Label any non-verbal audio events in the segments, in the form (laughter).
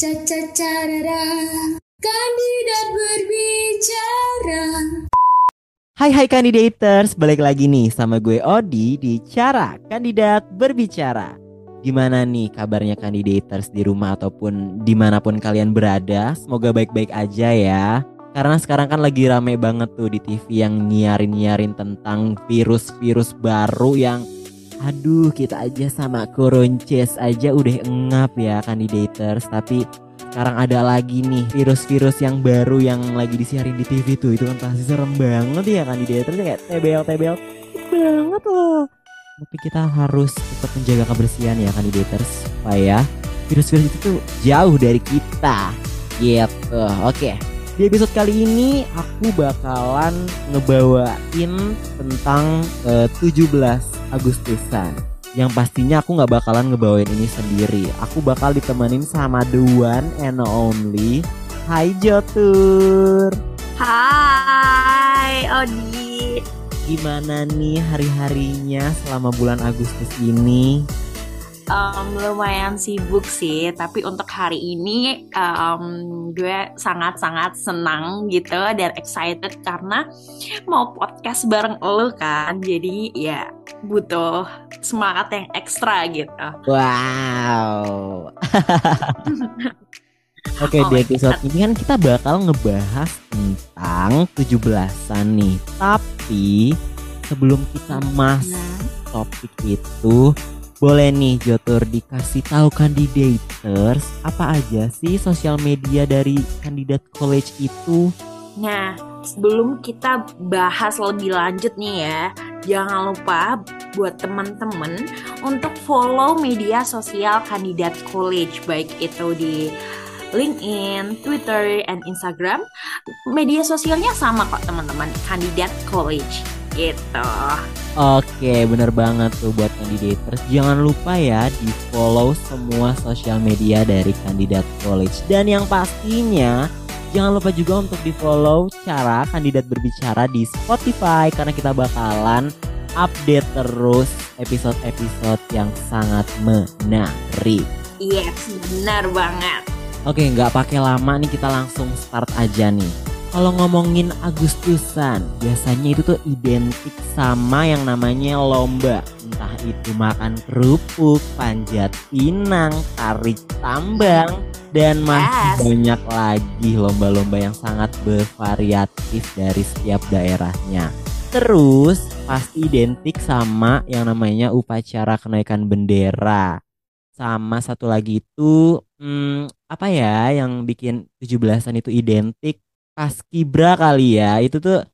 Caca-carara, kandidat berbicara. Hai hai kandidators, balik lagi nih sama gue Odi di Cara Kandidat Berbicara. Gimana nih kabarnya kandidators di rumah ataupun di mana pun kalian berada? Semoga baik-baik aja ya. Karena sekarang kan lagi rame banget tuh di TV yang nyiarin-nyiarin tentang virus-virus baru yang Aduh kita aja sama koronces aja udah engap ya kandidators Tapi sekarang ada lagi nih virus-virus yang baru yang lagi disiarin di TV tuh. Itu kan pasti serem banget ya kan di kandidators kayak TBL TBL banget loh. Tapi kita harus tetap menjaga kebersihan ya kan kandidators supaya virus-virus itu tuh jauh dari kita. Gitu oke. Di episode kali ini aku bakalan ngebawain tentang eh, 17 Agustusan yang pastinya aku nggak bakalan ngebawain ini sendiri. Aku bakal ditemenin sama the one and only Hai Jotur. Hai Odi Gimana nih hari-harinya selama bulan Agustus ini? Em, Lumayan sibuk sih Tapi untuk hari ini em, Gue sangat-sangat senang gitu Dan excited karena Mau podcast bareng lo kan Jadi ya butuh semangat yang ekstra gitu Wow. (laughs) Oke Oh di episode ini kan kita bakal ngebahas tentang 17-an nih. Tapi sebelum kita masuk topik itu boleh nih Jotur dikasih tahu kandidators apa aja sih sosial media dari kandidat college itu Nah, sebelum kita bahas lebih lanjut nih ya, jangan lupa buat teman-teman untuk follow media sosial kandidat college, baik itu di LinkedIn, Twitter, and Instagram. Media sosialnya sama kok teman-teman, kandidat college gitu. Oke bener banget tuh buat kandidators jangan lupa ya di follow semua sosial media dari kandidat college dan yang pastinya jangan lupa juga untuk di follow cara kandidat berbicara di Spotify karena kita bakalan update terus episode-episode yang sangat menarik. Yes, benar banget. Oke, nggak pakai lama nih kita langsung start aja nih. Kalau ngomongin Agustusan, biasanya itu tuh identik sama yang namanya lomba. Entah itu makan kerupuk, panjat pinang, tarik tambang, dan masih Yes. banyak lagi lomba-lomba yang sangat bervariatif dari setiap daerahnya. Terus pasti identik sama yang namanya upacara kenaikan bendera. Sama satu lagi itu hmm, apa ya yang bikin 17-an itu identik Paskibra kali ya. Itu tuh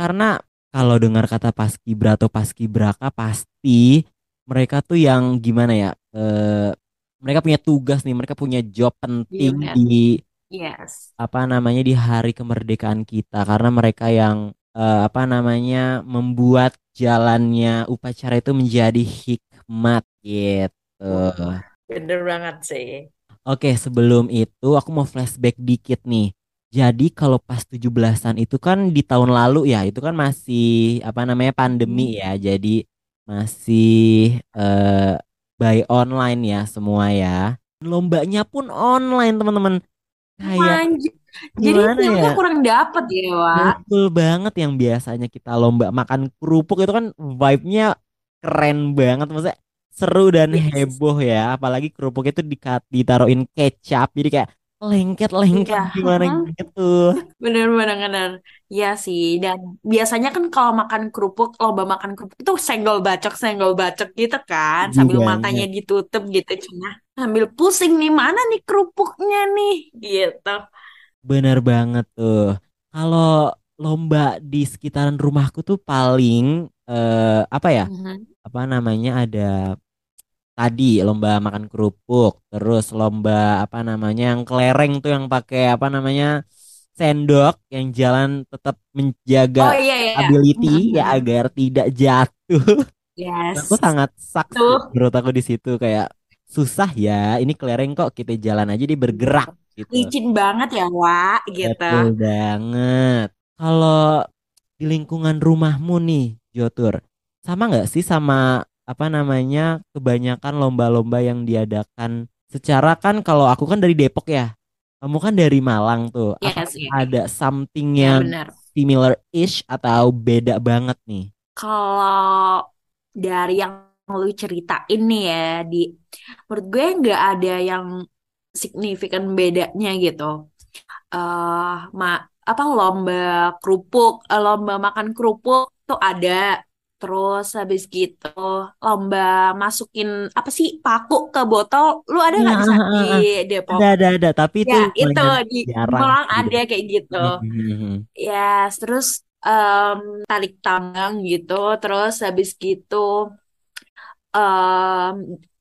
karena kalau dengar kata Paskibra atau Paskibraka pasti mereka tuh yang gimana ya? eh, mereka punya tugas nih, mereka punya job penting Iya. di Yes. apa namanya di hari kemerdekaan kita karena mereka yang eh, apa namanya membuat jalannya upacara itu menjadi hikmat gitu. Bener banget sih. Oke, sebelum itu aku mau flashback dikit nih. Jadi kalau pas 17-an itu kan di tahun lalu ya, itu kan masih apa namanya pandemi ya. Jadi masih eh by online ya semua ya. Lombanya pun online, teman-teman. Kayak. Jadi feelnya ya? kurang dapet ya, Wak. Betul banget yang biasanya kita lomba makan kerupuk itu kan vibe-nya keren banget maksudnya seru dan Yes. heboh ya apalagi kerupuk itu ditaruhin kecap jadi kayak lengket-lengket Iya. gimana (laughs) Mhm. gitu Bener bener bener. Iya sih. Dan biasanya kan kalau makan kerupuk, lomba makan kerupuk itu senggol bacok senggol bacok gitu kan, Setuju sambil banget matanya ditutup gitu, cina sambil pusing nih mana nih kerupuknya nih, gitu. bener banget tuh kalau lomba di sekitaran rumahku tuh paling eh, apa ya Mhm. apa namanya ada tadi lomba makan kerupuk terus lomba apa namanya yang kelereng tuh yang pakai apa namanya sendok yang jalan tetap Oh menjaga iya iya. ability ya agar tidak jatuh Yes. aku sangat Tuh. menurut aku di situ kayak susah ya ini kelereng kok kita jalan aja dia bergerak gitu Licin banget ya, Wak, gitu. betul banget kalau di lingkungan rumahmu nih Jotur sama nggak sih sama apa namanya kebanyakan lomba-lomba yang diadakan secara kan kalau aku kan dari Depok ya. Kamu kan dari Malang tuh. Apa Yes, iya. ada something Ya yang benar. similar-ish atau beda banget nih? Kalau dari yang lu ceritain nih ya, di menurut gue nggak ada yang signifikan bedanya gitu. eh ma apa lomba kerupuk, eh, lomba makan kerupuk tuh ada. Terus habis gitu lomba masukin apa sih paku ke botol, lu ada nggak Nah, di, di. Depok? Ada ada ada, tapi itu Ya itu di jarang Malang ada kayak gitu. Hmm. Ya, terus em, tarik tambang gitu, terus habis gitu em,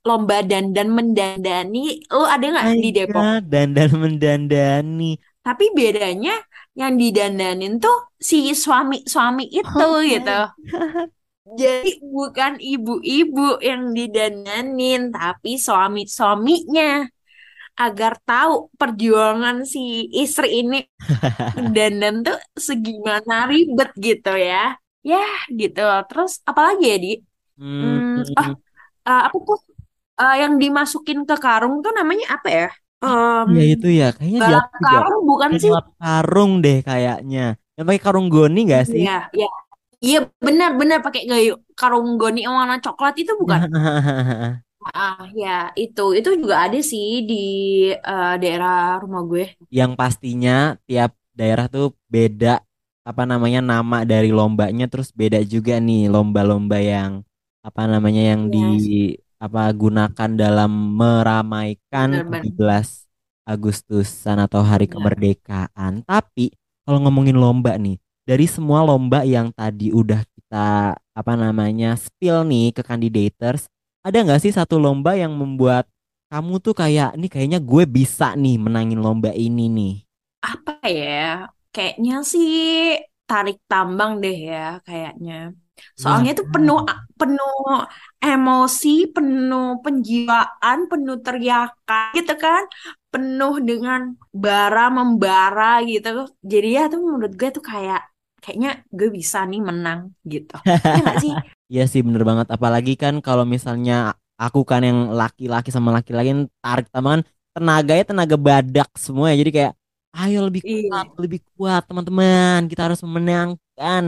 lomba dandan mendandani, lu ada nggak di Depok? Dandan mendandani. Tapi bedanya yang didandanin tuh si suami-suami itu Oh gitu. Jadi bukan ibu-ibu yang didandanin, tapi suami-suaminya agar tahu perjuangan si istri ini (laughs) dandan tuh segimana ribet gitu ya. Ya gitu. Terus apalagi ya, Di? Hmm, ah, Hmm, eh, apa tuh Eh, yang dimasukin ke karung tuh namanya apa ya? ya Em, itu ya, kayaknya balap aku juga karung bukan sih? balap karung deh kayaknya. Yang pakai karung goni gak sih? Iya, iya. Iya benar-benar pakai gayu karung goni yang warna coklat itu bukan? (laughs) Ah, ya itu itu juga ada sih di eh, daerah rumah gue. Yang pastinya tiap daerah tuh beda apa namanya nama dari lombanya terus beda juga nih lomba-lomba yang apa namanya yang di Yes, apa gunakan dalam meramaikan benar-benar. 17 Agustusan atau Hari Benar. Kemerdekaan. Tapi kalau ngomongin lomba nih, dari semua lomba yang tadi udah kita apa namanya spill nih ke kandidators, ada nggak sih satu lomba yang membuat kamu tuh kayak nih kayaknya gue bisa nih menangin lomba ini nih. Apa ya? Kayaknya sih tarik tambang deh ya kayaknya. Soalnya itu penuh penuh emosi, penuh penjiwaan, penuh teriakan gitu kan. Penuh dengan bara membara gitu. Jadi ya tuh menurut gue tuh kayak kayaknya gue bisa nih menang gitu. (laughs) Ya nggak sih? Iya sih bener banget. Apalagi kan kalau misalnya aku kan yang laki-laki sama laki-laki kan tarik tambahan tenaganya tenaga badak semua ya. Jadi kayak ayo lebih kuat, Iya, lebih kuat teman-teman. Kita harus memenangkan.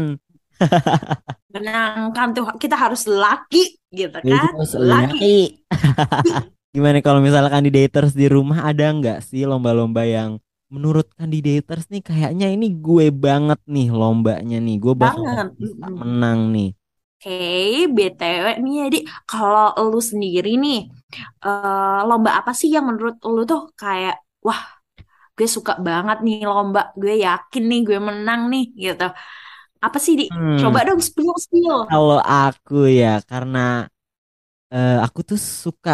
(laughs) menangkan tuh kita harus laki gitu Jadi kan. kita harus Laki. lari. (laughs) Gimana kalau misalnya kandidators di rumah ada nggak sih lomba-lomba yang menurut kandidators nih kayaknya ini gue banget nih lombanya nih. Gue bakal Banget. bisa menang nih. Oke, BTW nih ya, Di, kalau lu sendiri nih, eh, lomba apa sih yang menurut lu tuh kayak, wah, gue suka banget nih lomba, gue yakin nih gue menang nih, gitu. Apa sih, Di? Hmm, Coba dong spill, spill. kalau aku ya karena eh, aku tuh suka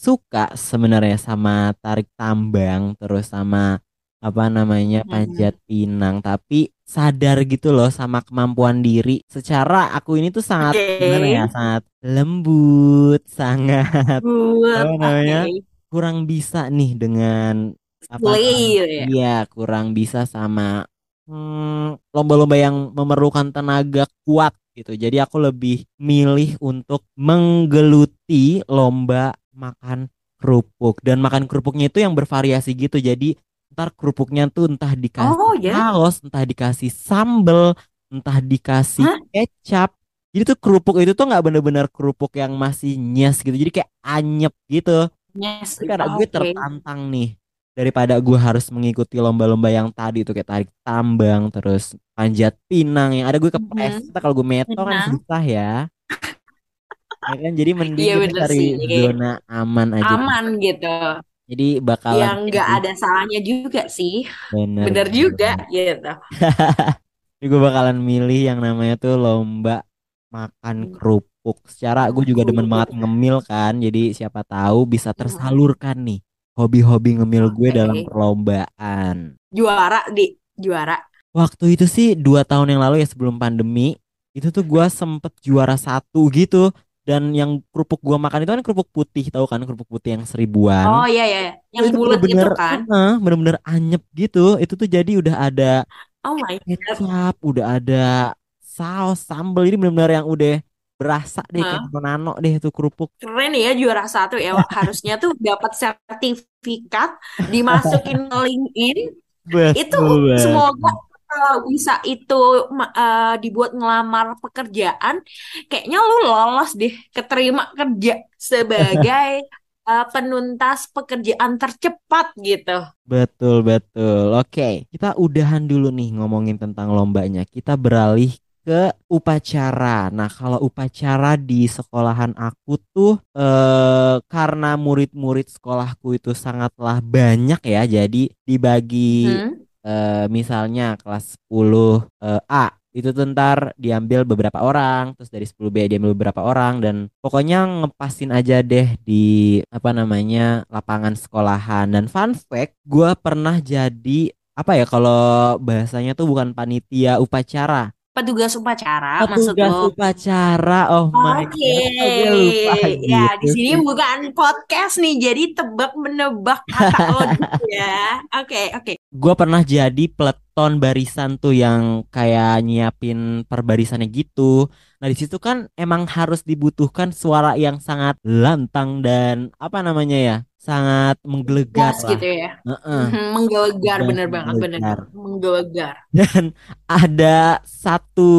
suka sebenarnya sama tarik tambang terus sama apa namanya panjat pinang. Tapi sadar gitu loh sama kemampuan diri. Secara aku ini tuh sangat gimana ya sangat lembut sangat good. apa namanya Oke, kurang bisa nih dengan apa slay ya. iya kurang bisa sama hmm, lomba-lomba yang memerlukan tenaga kuat gitu. Jadi aku lebih milih untuk menggeluti lomba makan kerupuk. Dan makan kerupuknya itu yang bervariasi gitu. Jadi ntar kerupuknya tuh entah dikasih Oh ya, saus entah dikasih sambel entah dikasih Hah? kecap. Jadi tuh kerupuk itu tuh nggak bener-bener kerupuk yang masih nyes gitu. Jadi kayak anyep gitu. Yes, tapi karena gue oke. tertantang nih daripada gue harus mengikuti lomba-lomba yang tadi tuh kayak tarik tambang terus panjat pinang yang ada gue kepleset Mhm. kalau gue meto kan susah ya ya kan jadi mending iya kita cari sih. zona aman aja. Aman gitu. jadi bakalan Yang nggak jadi ada salahnya juga sih. bener Bener juga, gitu. (laughs) Gue bakalan milih yang namanya tuh lomba makan kerupuk. Secara gue juga demen banget (laughs) ngemil kan. Jadi siapa tahu bisa Hmm. tersalurkan nih hobi-hobi ngemil gue dalam Oke. perlombaan. Juara di juara. Waktu itu sih dua tahun yang lalu ya sebelum pandemi itu tuh gue sempet juara satu gitu. Dan yang kerupuk gue makan itu kan kerupuk putih tahu kan kerupuk putih yang seribuan. Oh iya iya, iya. yang itu bulat itu bener-bener, kan. eh, bener-bener anyep gitu. Itu tuh jadi udah ada Oh my God. kecap, udah ada saus, sambal. Jadi benar-benar yang udah berasa deh Hah? kayak nano deh itu kerupuk. Keren ya juara satu ya. Harusnya tuh dapat sertifikat, dimasukin (laughs) LinkedIn. Itu Betul banget. semoga kalau bisa itu eh, dibuat ngelamar pekerjaan, kayaknya lu lolos deh keterima kerja sebagai (laughs) eh, penuntas pekerjaan tercepat gitu. Betul, betul. Oke, kita udahan dulu nih ngomongin tentang lombanya. Kita beralih ke upacara. Nah, kalau upacara di sekolahan aku tuh eh, karena murid-murid sekolahku itu sangatlah banyak ya, jadi dibagi Hmm? Eh, misalnya kelas 10 eh, A itu tuh ntar diambil beberapa orang, terus dari 10B diambil beberapa orang dan pokoknya ngepasin aja deh di apa namanya lapangan sekolahan. Dan fun fact, gua pernah jadi apa ya kalau bahasanya tuh bukan panitia upacara, Petugas upacara maksud petugas lo? upacara. Oh my Oke, God, gue lupa ya di gitu sini bukan podcast nih, jadi tebak menebak kata lo (laughs) ya. Oke, oke. Gue pernah jadi peleton barisan tuh yang kayak nyiapin perbarisannya gitu. Nah di situ kan emang harus dibutuhkan suara yang sangat lantang dan apa namanya ya, sangat menggelegar Gas gitu ya. Heeh, Mhm, Menggelegar, bener banget, bener menggelegar. Dan ada satu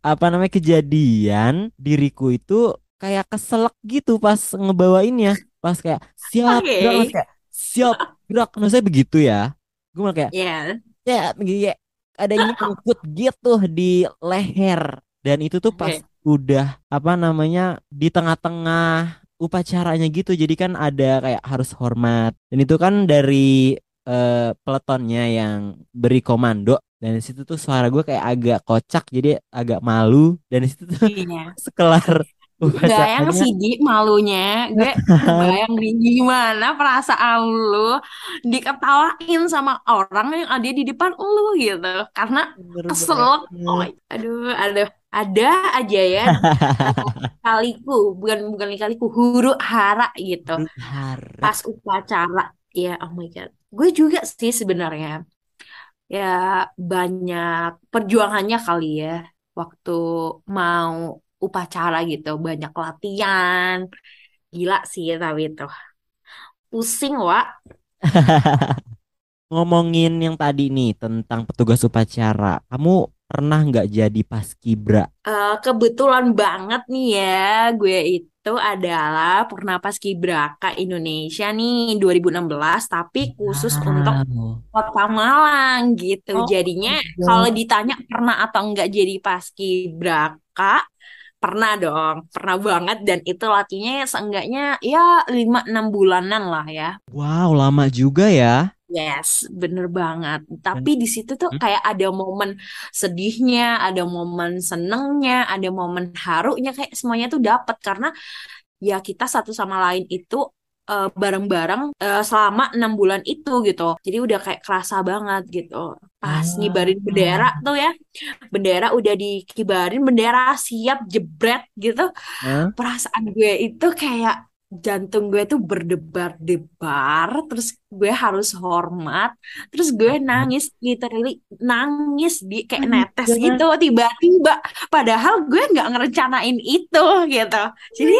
apa namanya kejadian diriku itu kayak keselak gitu pas ngebawainnya. Pas kayak siap Oke, gerak, kayak siap gerak. Nah saya begitu ya. Gue malah kayak ya. ya ada yang nyangkut gitu di leher dan itu tuh pas Oke. udah apa namanya di tengah-tengah upacaranya gitu. Jadi kan ada kayak harus hormat. Dan itu kan dari eh, peletonnya yang beri komando. Dan di situ tuh suara gue kayak agak kocak jadi agak malu. Dan di situ tuh Iya. (laughs) sekelar Bayang upacaranya. sih (laughs) Di malunya. Gue kebayang nih gimana? Perasaan lu Diketawain sama orang yang ada di depan lu gitu. Karena keselak Oh aduh aduh ada aja ya. (laughs) Kaliku bukan bukan kaliku huru hara gitu. Hara. Pas upacara ya oh my god. Gue juga sih sebenarnya ya banyak perjuangannya kali ya. Waktu mau upacara gitu banyak latihan. Gila sih tapi itu. Pusing Wak. (laughs) Ngomongin yang tadi nih tentang petugas upacara, kamu pernah nggak jadi paskibra? Eh, kebetulan banget nih ya, gue itu adalah Purna Paskibraka Indonesia nih 2016, tapi khusus untuk Wow. Kota Malang gitu. Oh Jadinya my kalau ditanya pernah atau enggak jadi Paskibraka, pernah dong, pernah banget dan itu latihnya seenggaknya ya 5-6 bulanan lah ya. Wow, lama juga ya. Yes, bener banget. Tapi di situ tuh Hmm? kayak ada momen sedihnya, ada momen senengnya, ada momen harunya, kayak semuanya tuh dapat karena ya kita satu sama lain itu eh, bareng-bareng eh, selama enam bulan itu gitu. Jadi udah kayak kerasa banget gitu. Pas ngibarin bendera Ah. tuh ya, bendera udah dikibarin, bendera siap jebret gitu. Perasaan gue itu kayak jantung gue tuh berdebar-debar, terus gue harus hormat, terus gue nangis, literally nangis di kayak netes gitu tiba-tiba. Padahal gue nggak ngerencanain itu gitu. Jadi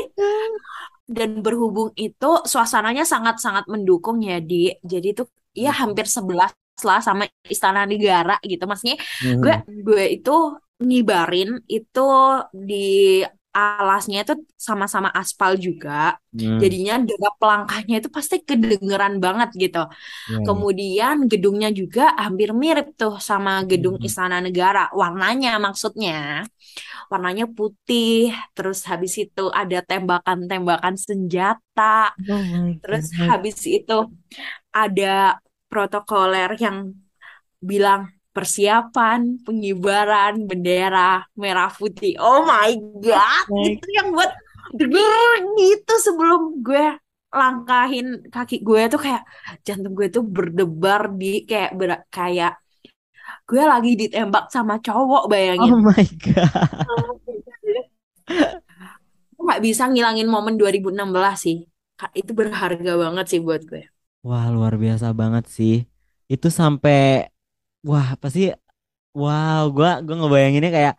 dan berhubung itu suasananya sangat-sangat mendukung ya di jadi tuh ya hampir sebelas lah sama Istana Negara gitu maksudnya gue Hmm. gue itu ngibarin itu di alasnya itu sama-sama aspal juga Hmm. jadinya derap langkahnya itu pasti kedengeran banget gitu ya. kemudian gedungnya juga hampir mirip tuh sama gedung Hmm. Istana Negara warnanya maksudnya warnanya putih, terus habis itu ada tembakan-tembakan senjata, Oh terus habis itu ada protokoler yang bilang persiapan pengibaran bendera merah putih. Oh my God, my itu yang buat gitu sebelum gue langkahin kaki gue tuh kayak jantung gue tuh berdebar di kayak ber- kayak gue lagi ditembak sama cowok bayangin. Oh my God. Aku nggak bisa ngilangin momen 2016 sih. Itu berharga banget sih buat gue. Wah, luar biasa banget sih. Itu sampai wah, apa sih? Wow, gua gua ngebayanginnya kayak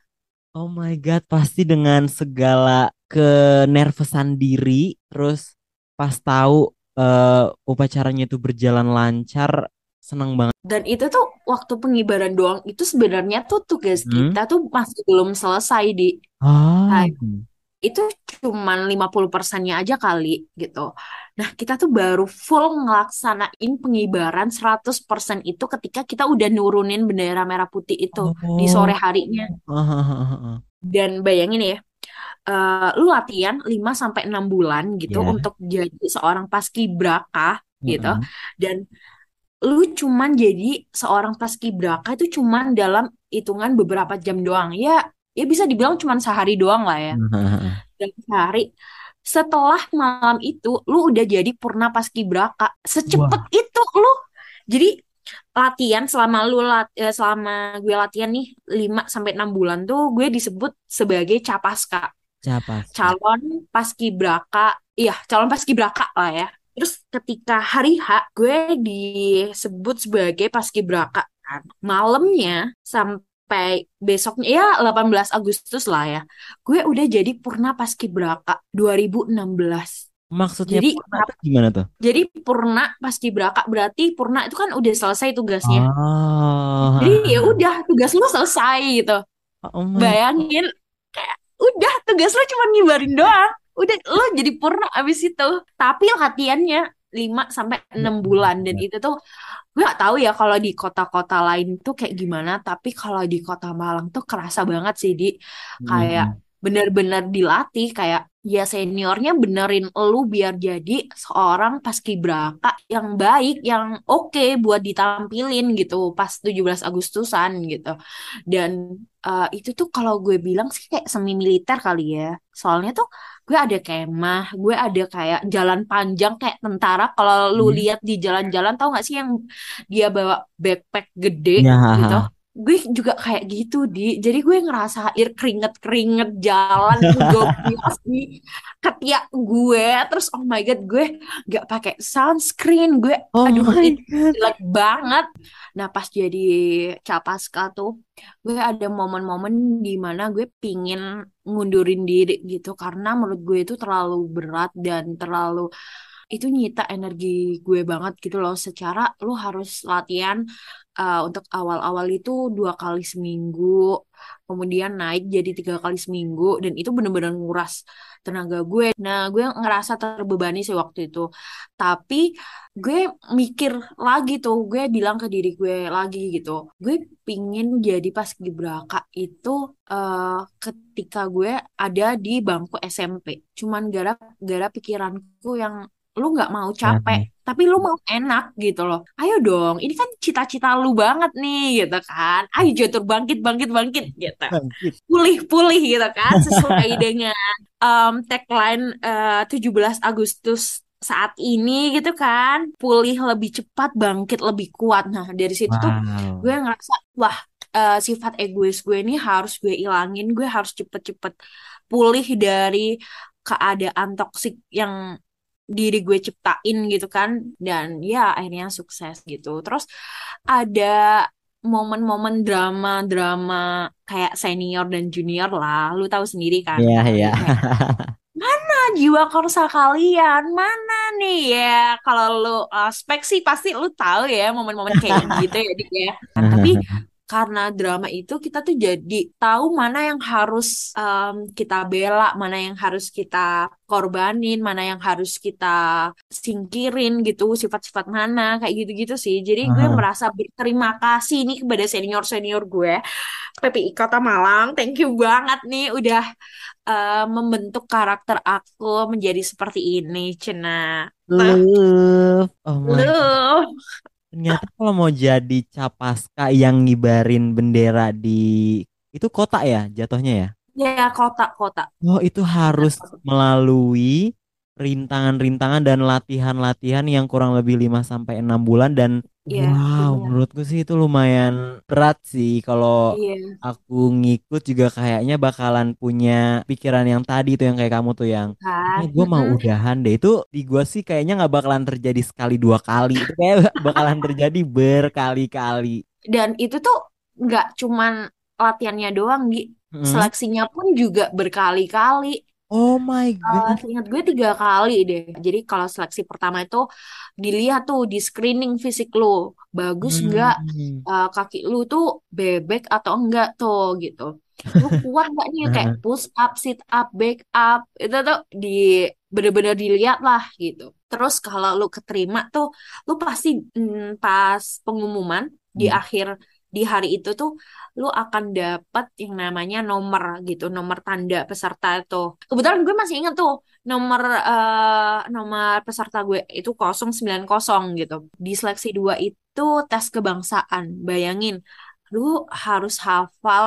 Oh my God, pasti dengan segala kenervesan diri, terus pas tahu eh, upacaranya itu berjalan lancar, seneng banget. Dan itu tuh waktu pengibaran doang itu sebenarnya tuh tugas Hmm? kita tuh masih belum selesai di Ah, Hai. Itu cuman 50 persennya aja kali gitu. Nah, kita tuh baru full ngelaksanain pengibaran 100% itu ketika kita udah nurunin bendera merah putih itu di sore oh, harinya. Dan bayangin ya, eh, lu latihan 5 sampai 6 bulan gitu Ya, untuk jadi seorang paskibraka gitu. mm-mm. Dan lu cuman jadi seorang paskibraka itu cuman dalam hitungan beberapa jam doang. Ya, ya bisa dibilang cuman sehari doang lah ya. Ah. Dan sehari setelah malam itu lu udah jadi purna paskibraka. Secepat itu lu. Jadi latihan selama lu lat, eh, selama gue latihan nih 5 sampai 6 bulan tuh gue disebut sebagai capaska, capas. calon paskibraka. Iya, calon paskibraka lah ya. Terus ketika hari H gue disebut sebagai paskibraka kan. Malamnya sampai besoknya ya 18 Agustus lah ya. Gue udah jadi purna paskibraka 2016. Maksudnya Jadi purna tuh gimana tuh? jadi purna paskibraka berarti purna itu kan udah selesai tugasnya. Oh, Jadi ya udah tugas lu selesai gitu. oh Bayangin kayak udah tugas lu cuma ngibarin doang. Udah lo jadi purna abis itu. Tapi latihannya 5 sampai 6 bulan dan itu tuh gue gak tahu ya kalau di kota-kota lain tuh kayak gimana, tapi kalau di Kota Malang tuh kerasa banget sih di kayak Mm-mm. bener-bener dilatih kayak ya seniornya benerin lu biar jadi seorang paskibraka yang baik, yang oke buat ditampilin gitu pas 17 Agustusan gitu. Dan eh, itu tuh kalau gue bilang sih kayak semi militer kali ya. Soalnya tuh gue ada kemah, gue ada kayak jalan panjang kayak tentara. Kalau lu Hmm. lihat di jalan-jalan tau gak sih yang dia bawa backpack gede Ya, gitu? Gue juga kayak gitu di. Jadi gue ngerasain keringet-keringet jalan ngegobis (laughs) di ketiak gue. Terus oh my god, gue gak pakai sunscreen. Gue Oh aduh itu jelek banget. Nah pas jadi capaska tuh, gue ada momen-momen di mana gue pingin ngundurin diri gitu karena menurut gue itu terlalu berat dan terlalu itu nyita energi gue banget gitu loh. Secara lu harus latihan uh, untuk awal-awal itu dua kali seminggu, kemudian naik jadi tiga kali seminggu dan itu bener-bener nguras tenaga gue. Nah gue ngerasa terbebani sih waktu itu. Tapi gue mikir lagi tuh, gue bilang ke diri gue lagi gitu, gue pingin jadi paskibraka itu eh, ketika gue ada di bangku SMP. Cuman gara-gara pikiranku yang lu nggak mau capek, tapi lu mau enak gitu loh. Ayo dong, ini kan cita-cita lu banget nih gitu kan. Ayo jatuh bangkit, bangkit, bangkit gitu. Pulih-pulih gitu kan, (laughs) sesuai dengan um, tagline eh, 17 Agustus saat ini gitu kan pulih lebih cepat bangkit lebih kuat nah dari situ tuh Wow. gue ngerasa wah eh, sifat egois gue ini harus gue ilangin gue harus cepet-cepet pulih dari keadaan toksik yang diri gue ciptain gitu kan dan ya akhirnya sukses gitu terus ada momen-momen drama-drama kayak senior dan junior lah lu tahu sendiri kan Iya, kalau iya. kayak Mana jiwa korsa kalian? Mana nih ya? Kalau lu uh, spek sih pasti lu tahu ya momen-momen kayak gitu ya, Dik ya. Nah, tapi (laughs) karena drama itu kita tuh jadi tahu mana yang harus um, kita bela, mana yang harus kita korbanin, mana yang harus kita singkirin gitu, sifat-sifat mana kayak gitu-gitu sih. Jadi gue merasa berterima kasih nih kepada senior-senior gue. PPI Kota Malang, thank you banget nih udah uh, membentuk karakter aku menjadi seperti ini, Cena. Love. Oh my God. Ternyata kalau mau jadi capaska yang ngibarin bendera di itu kota ya jatuhnya ya? ya kota-kota. Oh, itu harus melalui rintangan-rintangan dan latihan-latihan yang kurang lebih 5 sampai 6 bulan dan Iya, wow, benar. menurutku sih itu lumayan berat sih kalau Iya, aku ngikut juga kayaknya bakalan punya pikiran yang tadi tuh yang kayak kamu tuh yang kan. gue mau udahan deh itu di gue sih kayaknya nggak bakalan terjadi sekali dua kali itu kayak (laughs) bakalan terjadi berkali-kali Dan itu tuh nggak cuman latihannya doang, Gi. Mm. Seleksinya pun juga berkali-kali. Oh my Uh, god. seingat gue tiga kali deh. Jadi kalau seleksi pertama itu dilihat tuh di screening fisik lu, bagus nggak Hmm. uh, kaki lu tuh bebek atau enggak tuh gitu. Lu kuat nggak nih kayak (laughs) push up, sit up, back up itu tuh di bener-bener dilihat lah gitu. Terus kalau lu keterima tuh, lu pasti mm, pas pengumuman di Hmm. akhir di hari itu tuh lu akan dapat yang namanya nomor gitu, nomor tanda peserta itu. Kebetulan gue masih ingat tuh nomor eh, nomor peserta gue itu 090 gitu. Di seleksi dua itu tes kebangsaan. Bayangin, lu harus hafal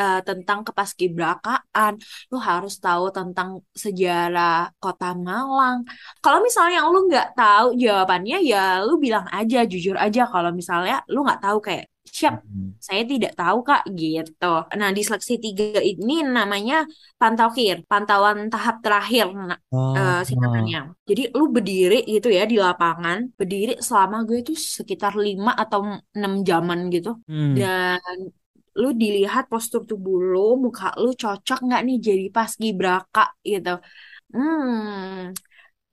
eh, tentang kepaskibrakaan, lu harus tahu tentang sejarah Kota Malang. Kalau misalnya lu nggak tahu jawabannya, ya lu bilang aja, jujur aja. Kalau misalnya lu nggak tahu kayak siap Hmm. saya tidak tahu Kak gitu. Nah di seleksi tiga ini namanya pantaukir, pantauan tahap terakhir nah, Oh. eh, singkatannya. Jadi lu berdiri gitu ya di lapangan, berdiri selama gue tuh sekitar 5 atau 6 jaman gitu. Hmm. Dan lu dilihat postur tubuh lu, muka lu cocok nggak nih jadi paskibraka gitu. Hmm,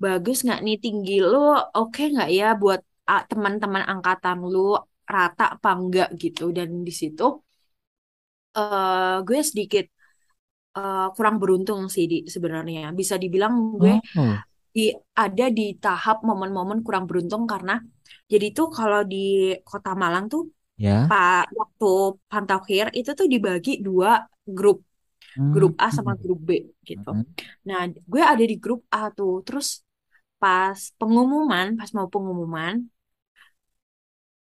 bagus nggak nih tinggi lu, oke nggak ya buat ah, teman-teman angkatan lu rata apa enggak gitu. Dan di situ eh gue sedikit eh, kurang beruntung sih di sebenarnya. Bisa dibilang gue Oh. di ada di tahap momen-momen kurang beruntung karena jadi tuh kalau di Kota Malang tuh Ya. Pak waktu Pantaukir itu tuh dibagi dua grup, grup A sama Hmm. grup B gitu. Hmm. Nah, gue ada di grup A tuh. Terus pas pengumuman, pas mau pengumuman,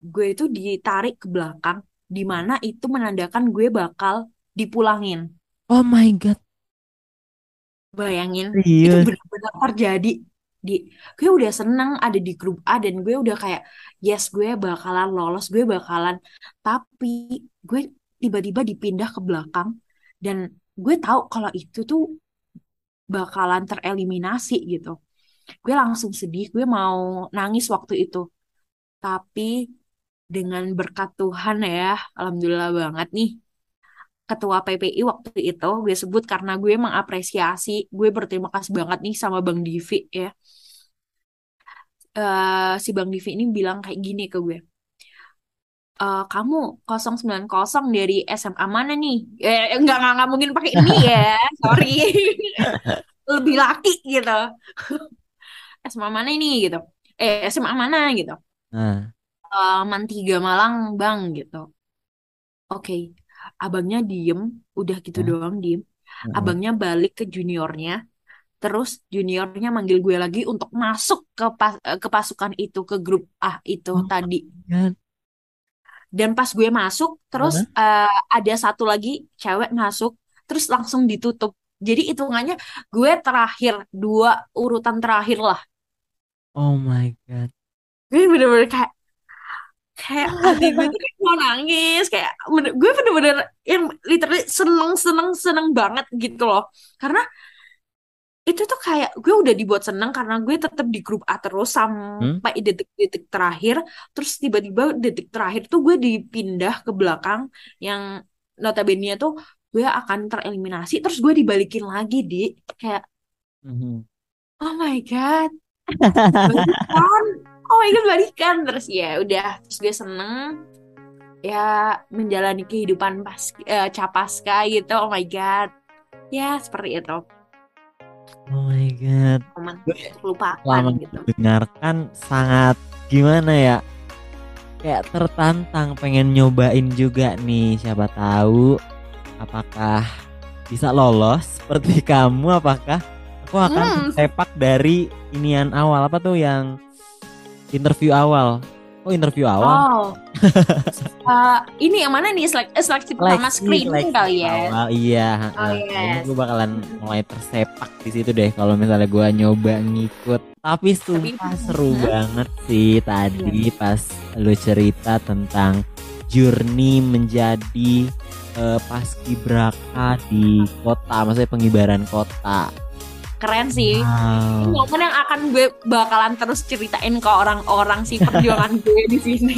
gue itu ditarik ke belakang, di mana itu menandakan gue bakal dipulangin. Oh my god. Bayangin, itu Serius. benar-benar terjadi di gue udah seneng ada di grup A dan gue udah kayak yes gue bakalan lolos gue bakalan tapi gue tiba-tiba dipindah ke belakang dan gue tahu kalau itu tuh bakalan tereliminasi gitu gue langsung sedih gue mau nangis waktu itu tapi dengan berkat Tuhan ya alhamdulillah banget nih ketua PPI waktu itu gue sebut karena gue mengapresiasi gue berterima kasih banget nih sama Bang Divi ya Eh, si Bang Divi ini bilang kayak gini ke gue Eh, kamu 090 dari SMA mana nih? Eh, enggak, enggak, enggak mungkin pakai ini ya. (laughs) Sorry. Lebih laki gitu. (laughs) SMA mana ini gitu. Eh, SMA mana gitu. Nah. Eh, Man 3 Malang, Bang gitu. Oke. Abangnya diem, udah gitu Ya. doang diem. Heeh. Abangnya balik ke juniornya. Terus juniornya manggil gue lagi untuk masuk ke pas- eh, ke pasukan itu, ke grup A itu Oh tadi. God. Dan pas gue masuk, terus eh, ada satu lagi cewek masuk, terus langsung ditutup. Jadi hitungannya gue terakhir, dua urutan terakhir lah. Oh my god. Gue bener-bener kayak, kayak hati gue tuh mau nangis. Kayak bener- gue bener-bener yang literally seneng, seneng, seneng banget gitu loh. Karena itu tuh kayak gue udah dibuat seneng karena gue tetap di grup A terus sampai detik-detik terakhir. Terus tiba-tiba detik terakhir tuh gue dipindah ke belakang yang notabene tuh gue akan tereliminasi. Terus gue dibalikin lagi di kayak Mhm. oh my god balikan (laughs) oh my god balikan terus ya udah terus gue seneng ya menjalani kehidupan pas eh, capaska gitu oh my god ya seperti itu Oh my god. momen Selama gitu mendengarkan sangat gimana ya? Kayak tertantang pengen nyobain juga nih. Siapa tahu apakah bisa lolos seperti (laughs) kamu? Apakah aku akan Hmm. sepak dari inian awal apa tuh yang interview awal? Oh interview awal? oh (laughs) Eh, ini yang mana nih selek eh, seleksi pertama screening seleksi kali ya awal, iya. Oh, yes. gue bakalan mulai tersepak di situ deh kalau misalnya gue nyoba ngikut. Tapi sumpah Tapi- seru Hah? banget sih tadi pas lu cerita tentang journey menjadi eh, paskibraka di kota, maksudnya pengibaran kota. Keren sih. Wow. Momen yang akan gue bakalan terus ceritain ke orang-orang sih perjuangan (laughs) gue di sini.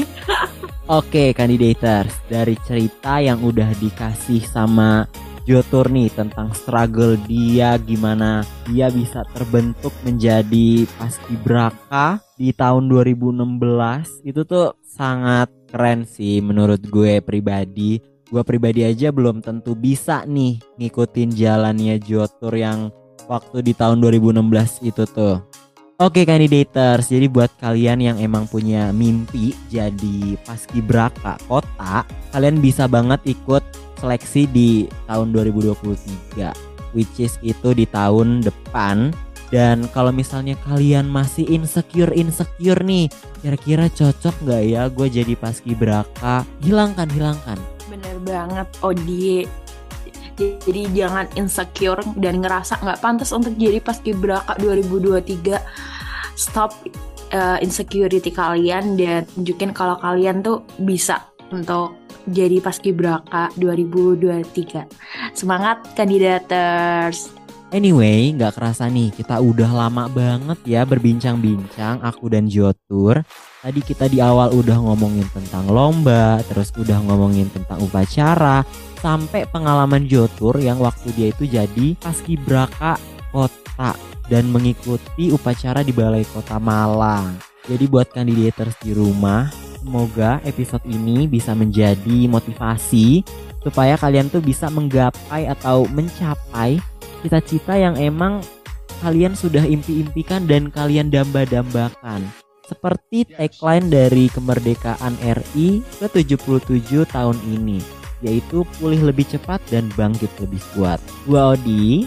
Oke, kandidators, dari cerita yang udah dikasih sama Jotur nih tentang struggle dia gimana dia bisa terbentuk menjadi paskibraka di tahun 2016 itu tuh sangat keren sih menurut gue pribadi. Gue pribadi aja belum tentu bisa nih ngikutin jalannya Jotur yang waktu di tahun 2016 itu tuh. Oke kandidators, jadi buat kalian yang emang punya mimpi jadi paskibraka kota, kalian bisa banget ikut seleksi di tahun 2023 which is itu di tahun depan. Dan kalau misalnya kalian masih insecure insecure nih kira-kira cocok nggak ya gue jadi paskibraka hilangkan hilangkan. Bener banget Odi. Jadi jangan insecure dan ngerasa nggak pantas untuk jadi paskibraka 2023. Stop uh, insecurity kalian dan tunjukin kalau kalian tuh bisa untuk jadi paskibraka 2023. Semangat kandidaters. Anyway, nggak kerasa nih kita udah lama banget ya berbincang-bincang aku dan Jotur. Tadi kita di awal udah ngomongin tentang lomba, terus udah ngomongin tentang upacara, sampai pengalaman Jotur yang waktu dia itu jadi paskibraka kota dan mengikuti upacara di Balai Kota Malang. Jadi buat kandidators di rumah, semoga episode ini bisa menjadi motivasi supaya kalian tuh bisa menggapai atau mencapai cita-cita yang emang kalian sudah impi-impikan dan kalian damba-dambakan. Seperti tagline dari kemerdekaan RI ke-77 tahun ini, yaitu pulih lebih cepat dan bangkit lebih kuat. Gua Odi,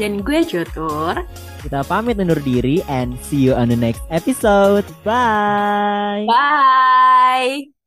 Dan gue Jotur. kita pamit undur diri and see you on the next episode. Bye. Bye.